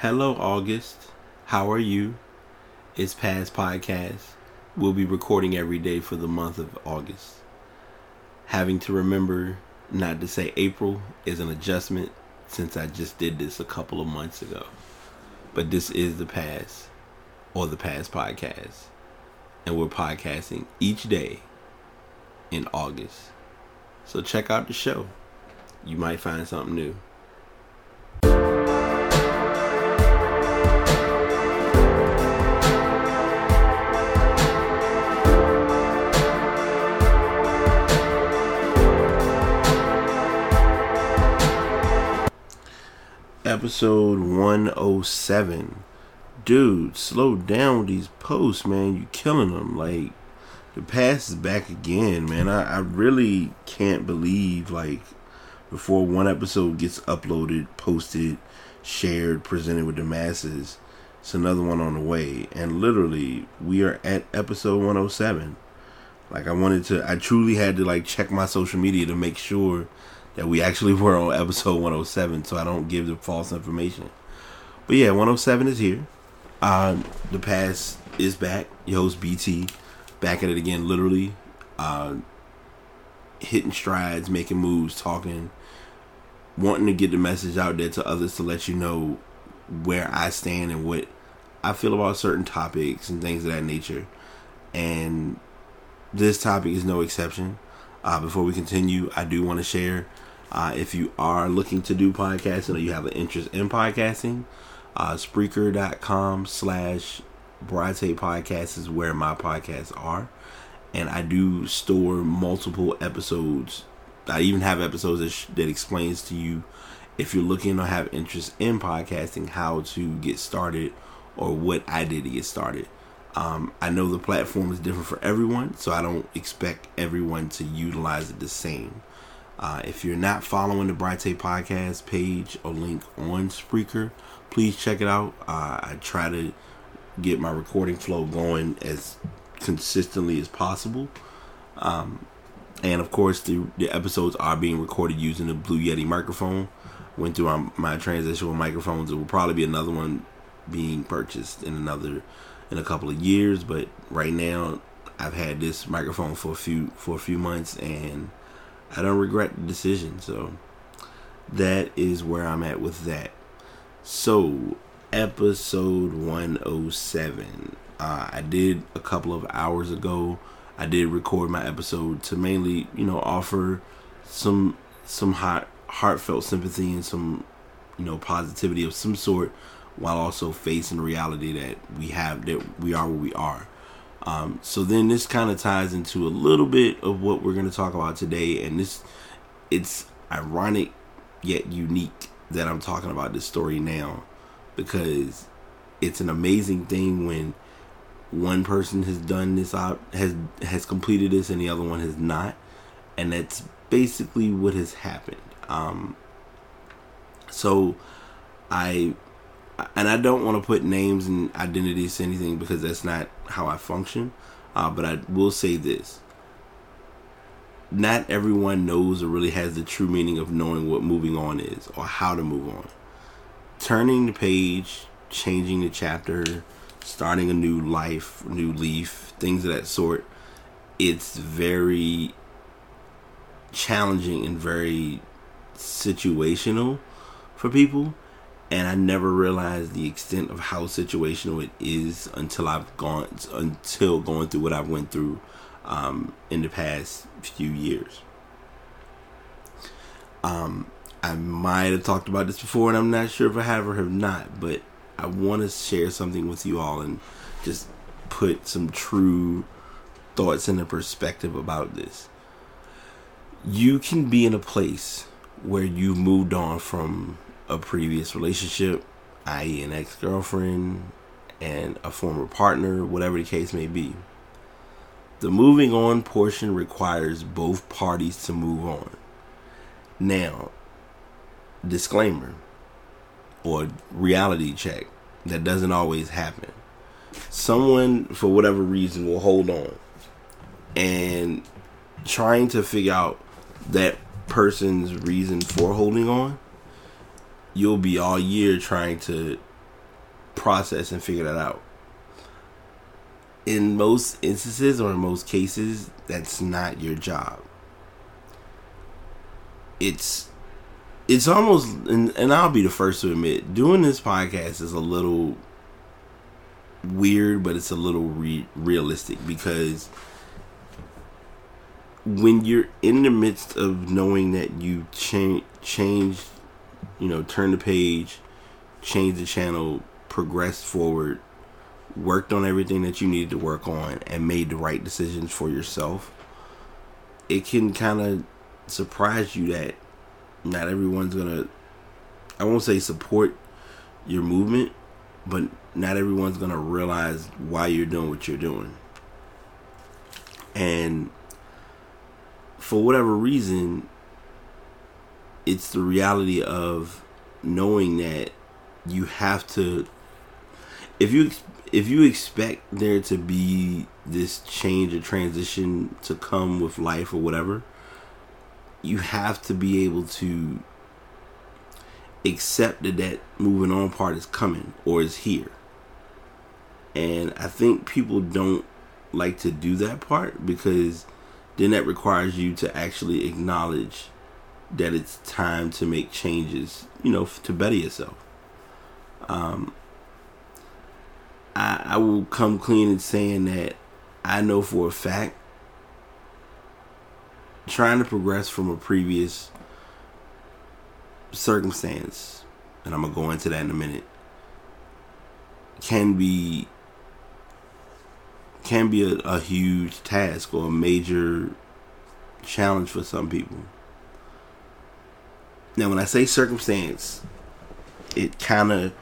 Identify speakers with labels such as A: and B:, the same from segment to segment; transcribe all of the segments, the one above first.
A: Hello, August. How are you? It's Past Podcast. We'll be recording every day for the month of August. Having to remember not to say April is an adjustment since I just did this a couple of months ago. But this is the past or the past podcast. And we're podcasting each day in August. So check out the show. You might find something new. Episode 107. Dude, slow down with these posts, man. You killing them. Like, the past is back again, man. I, I really can't believe, like, before one episode gets uploaded, posted, shared, presented with the masses, it's another one on the way. And literally, we are at episode 107. Like, I wanted to, I truly had to, like, check my social media to make sure that we actually were on episode 107 so I don't give the false information. But yeah, 107 is here. Uh, the past is back. Your host BT back at it again, literally. Uh, hitting strides, making moves, talking, wanting to get the message out there to others to let you know where I stand and what I feel about certain topics and things of that nature. And this topic is no exception. Uh, before we continue, I do want to share uh, if you are looking to do podcasting or you have an interest in podcasting, uh, Spreaker.com slash Brate Podcast is where my podcasts are. And I do store multiple episodes. I even have episodes that, sh- that explains to you if you're looking or have interest in podcasting, how to get started or what I did to get started. Um, I know the platform is different for everyone, so I don't expect everyone to utilize it the same. Uh, if you're not following the Bright Podcast page or link on Spreaker, please check it out. Uh, I try to get my recording flow going as consistently as possible. Um, and of course, the, the episodes are being recorded using the Blue Yeti microphone. Went through my, my transitional microphones. It will probably be another one being purchased in another in a couple of years, but right now I've had this microphone for a few for a few months and I don't regret the decision. So that is where I'm at with that. So episode 107. Uh, I did a couple of hours ago. I did record my episode to mainly, you know, offer some some heart heartfelt sympathy and some, you know, positivity of some sort, while also facing the reality that we have that we are where we are. Um, so then this kind of ties into a little bit of what we're going to talk about today, and this it's ironic yet unique that I'm talking about this story now because it's an amazing thing when one person has done this out has has completed this and the other one has not, and that's basically what has happened. Um, so I and I don't want to put names and identities to anything because that's not how I function. Uh, but I will say this: not everyone knows or really has the true meaning of knowing what moving on is or how to move on. Turning the page, changing the chapter, starting a new life, new leaf, things of that sort. It's very challenging and very situational for people and I never realized the extent of how situational it is until I've gone until going through what I've went through um, in the past few years. Um, I might have talked about this before, and I'm not sure if I have or have not, but I want to share something with you all and just put some true thoughts in a perspective about this. You can be in a place where you've moved on from a previous relationship, i.e., an ex girlfriend and a former partner, whatever the case may be. The moving on portion requires both parties to move on. Now, disclaimer or reality check that doesn't always happen. Someone, for whatever reason, will hold on and trying to figure out that person's reason for holding on you'll be all year trying to process and figure that out. In most instances or in most cases, that's not your job. It's it's almost and, and I'll be the first to admit doing this podcast is a little weird, but it's a little re- realistic because when you're in the midst of knowing that you change, change, you know, turn the page, change the channel, progress forward, worked on everything that you needed to work on, and made the right decisions for yourself, it can kind of surprise you that not everyone's gonna. I won't say support your movement, but not everyone's gonna realize why you're doing what you're doing. And for whatever reason, it's the reality of knowing that you have to if you if you expect there to be this change or transition to come with life or whatever you have to be able to accept that that moving on part is coming or is here. And I think people don't like to do that part because then that requires you to actually acknowledge that it's time to make changes, you know, to better yourself. Um, I, I will come clean in saying that I know for a fact trying to progress from a previous circumstance, and I'm gonna go into that in a minute, can be can be a, a huge task or a major challenge for some people. Now, when I say circumstance, it kind of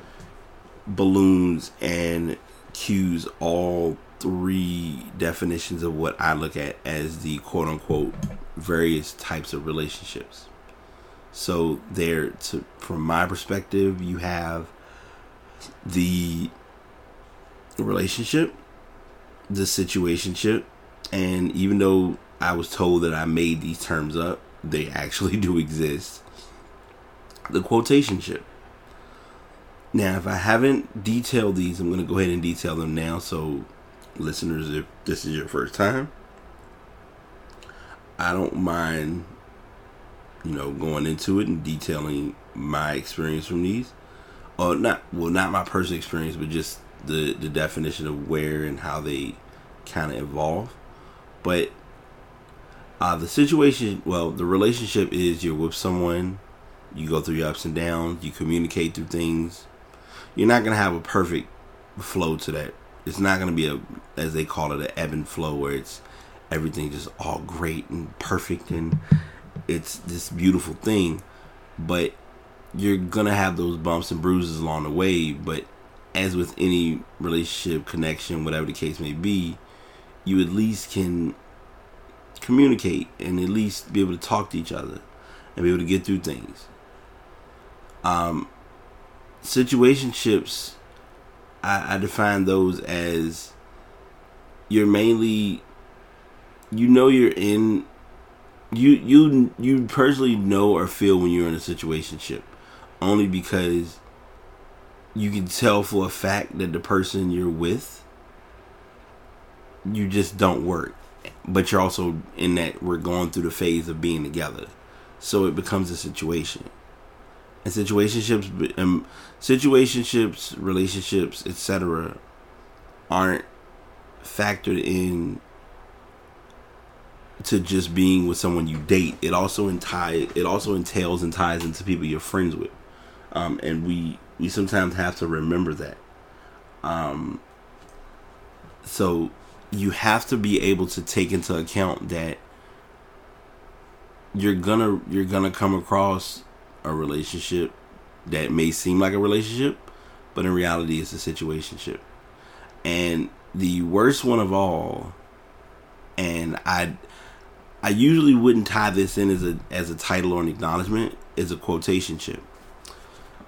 A: balloons and cues all three definitions of what I look at as the quote unquote various types of relationships. So there to from my perspective, you have the relationship, the situationship, and even though I was told that I made these terms up, they actually do exist. The quotation ship. Now, if I haven't detailed these, I'm going to go ahead and detail them now so listeners, if this is your first time, I don't mind, you know, going into it and detailing my experience from these. Or not, well, not my personal experience, but just the the definition of where and how they kind of evolve. But uh, the situation, well, the relationship is you're with someone, you go through your ups and downs, you communicate through things. You're not gonna have a perfect flow to that. It's not going to be a as they call it an ebb and flow where it's everything just all great and perfect and it's this beautiful thing. But you're going to have those bumps and bruises along the way. But as with any relationship connection whatever the case may be you at least can communicate and at least be able to talk to each other and be able to get through things um situationships I, I define those as you're mainly you know you're in you you you personally know or feel when you're in a situationship only because you can tell for a fact that the person you're with you just don't work but you're also in that we're going through the phase of being together. So it becomes a situation and situationships situationships relationships etc aren't factored in to just being with someone you date. It also entie it also entails and ties into people you're friends with. Um, and we we sometimes have to remember that. Um, so you have to be able to take into account that you're gonna you're gonna come across a relationship that may seem like a relationship, but in reality, it's a situationship. And the worst one of all, and I, I usually wouldn't tie this in as a as a title or an acknowledgement, is a quotationship.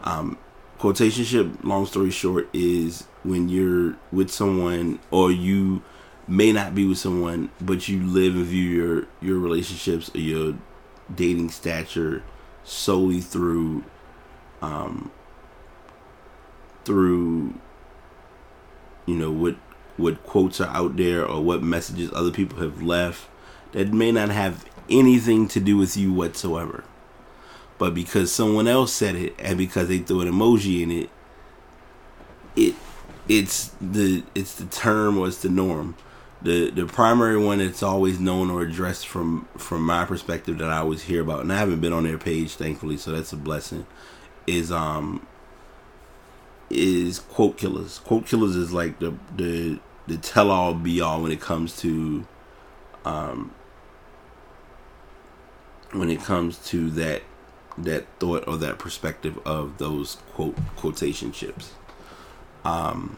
A: Um, quotationship, long story short, is when you're with someone or you may not be with someone, but you live and view your your relationships or your dating stature solely through um, through you know what what quotes are out there or what messages other people have left that may not have anything to do with you whatsoever. But because someone else said it and because they threw an emoji in it, it it's the it's the term or it's the norm. The the primary one that's always known or addressed from from my perspective that I always hear about, and I haven't been on their page thankfully, so that's a blessing. Is um is quote killers. Quote killers is like the the the tell all be all when it comes to um when it comes to that that thought or that perspective of those quote quotationships. Um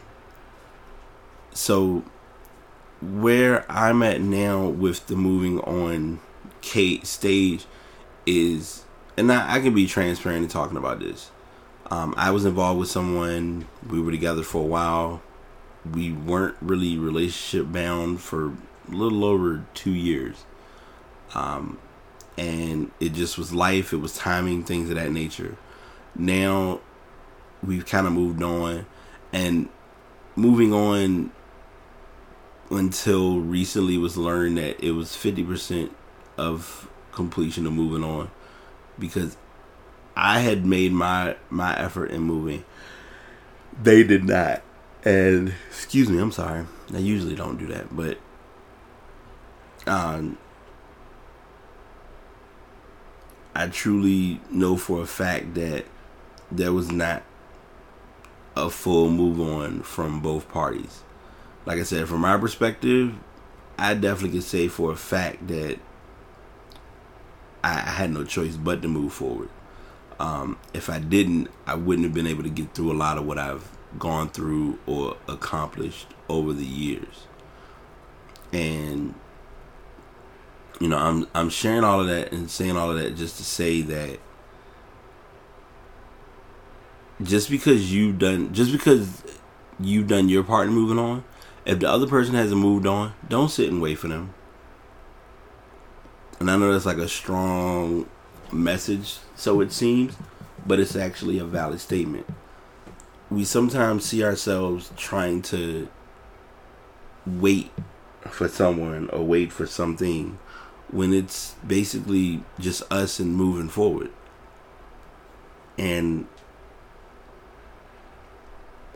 A: so where I'm at now with the moving on Kate stage is and I, I can be transparent in talking about this. Um, I was involved with someone. We were together for a while. We weren't really relationship bound for a little over two years. Um, and it just was life. It was timing, things of that nature. Now we've kind of moved on, and moving on until recently was learned that it was fifty percent of completion of moving on because I had made my my effort in moving. They did not. And excuse me, I'm sorry. I usually don't do that, but um I truly know for a fact that there was not a full move on from both parties. Like I said, from my perspective, I definitely can say for a fact that I had no choice but to move forward. Um, if I didn't, I wouldn't have been able to get through a lot of what I've gone through or accomplished over the years. And you know, I'm I'm sharing all of that and saying all of that just to say that just because you've done just because you've done your part in moving on, if the other person hasn't moved on, don't sit and wait for them. And I know that's like a strong message, so it seems, but it's actually a valid statement. We sometimes see ourselves trying to wait for someone or wait for something when it's basically just us and moving forward. And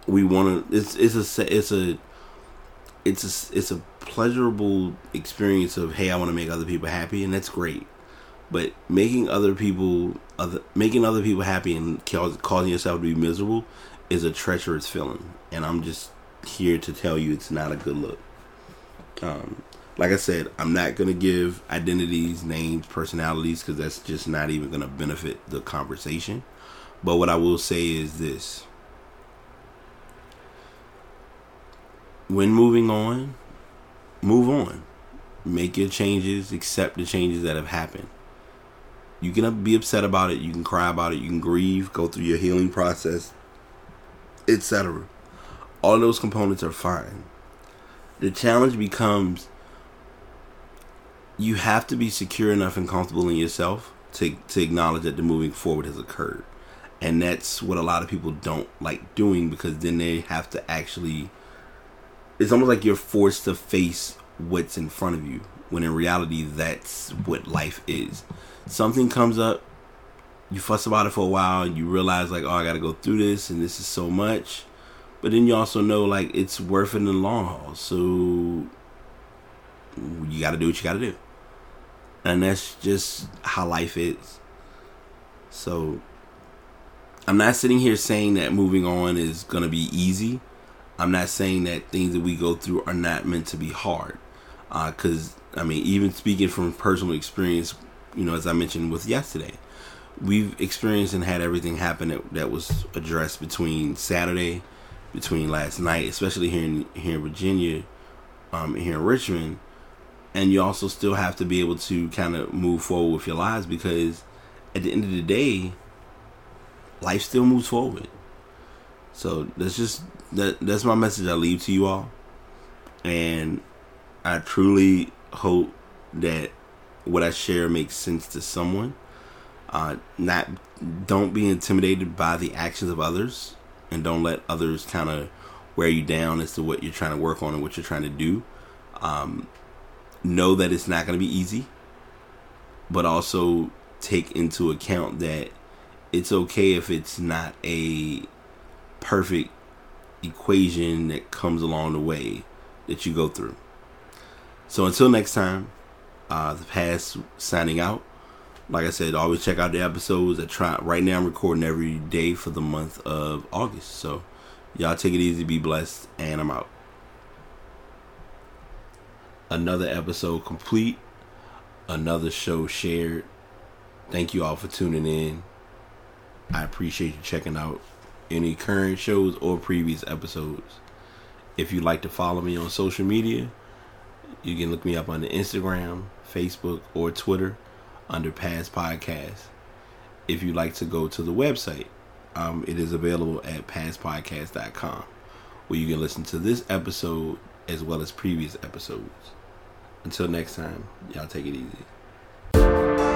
A: we want to it's it's a it's a it's a it's a pleasurable experience of hey I want to make other people happy and that's great but making other people, other making other people happy and causing yourself to be miserable is a treacherous feeling. And I'm just here to tell you it's not a good look. Um, like I said, I'm not gonna give identities, names, personalities because that's just not even gonna benefit the conversation. But what I will say is this: when moving on, move on, make your changes, accept the changes that have happened. You can be upset about it, you can cry about it, you can grieve, go through your healing process, etc. All those components are fine. The challenge becomes you have to be secure enough and comfortable in yourself to to acknowledge that the moving forward has occurred. And that's what a lot of people don't like doing because then they have to actually it's almost like you're forced to face what's in front of you when in reality that's what life is something comes up, you fuss about it for a while, and you realize like, oh, I got to go through this, and this is so much. But then you also know like it's worth it in the long haul. So you got to do what you got to do, and that's just how life is. So I'm not sitting here saying that moving on is gonna be easy. I'm not saying that things that we go through are not meant to be hard. Because, uh, I mean, even speaking from personal experience you know, as I mentioned with yesterday, we've experienced and had everything happen that, that was addressed between Saturday, between last night, especially here in here in Virginia, um, here in Richmond, and you also still have to be able to kind of move forward with your lives because at the end of the day, life still moves forward. So let's just that that's my message I leave to you all, and I truly hope that what I share makes sense to someone. Uh, not don't be intimidated by the actions of others, and don't let others kind of wear you down as to what you're trying to work on and what you're trying to do. Um, know that it's not going to be easy, but also take into account that it's okay if it's not a perfect equation that comes along the way that you go through. So until next time, uh, the past signing out. Like I said, always check out the episodes. I try right now. I'm recording every day for the month of August. So y'all take it easy, be blessed, and I'm out. Another episode complete. Another show shared. Thank you all for tuning in. I appreciate you checking out any current shows or previous episodes. If you'd like to follow me on social media, you can look me up on the Instagram, Facebook, or Twitter under Past Podcast. If you'd like to go to the website, um, it is available at pastpodcast.com where you can listen to this episode as well as previous episodes. Until next time, y'all take it easy.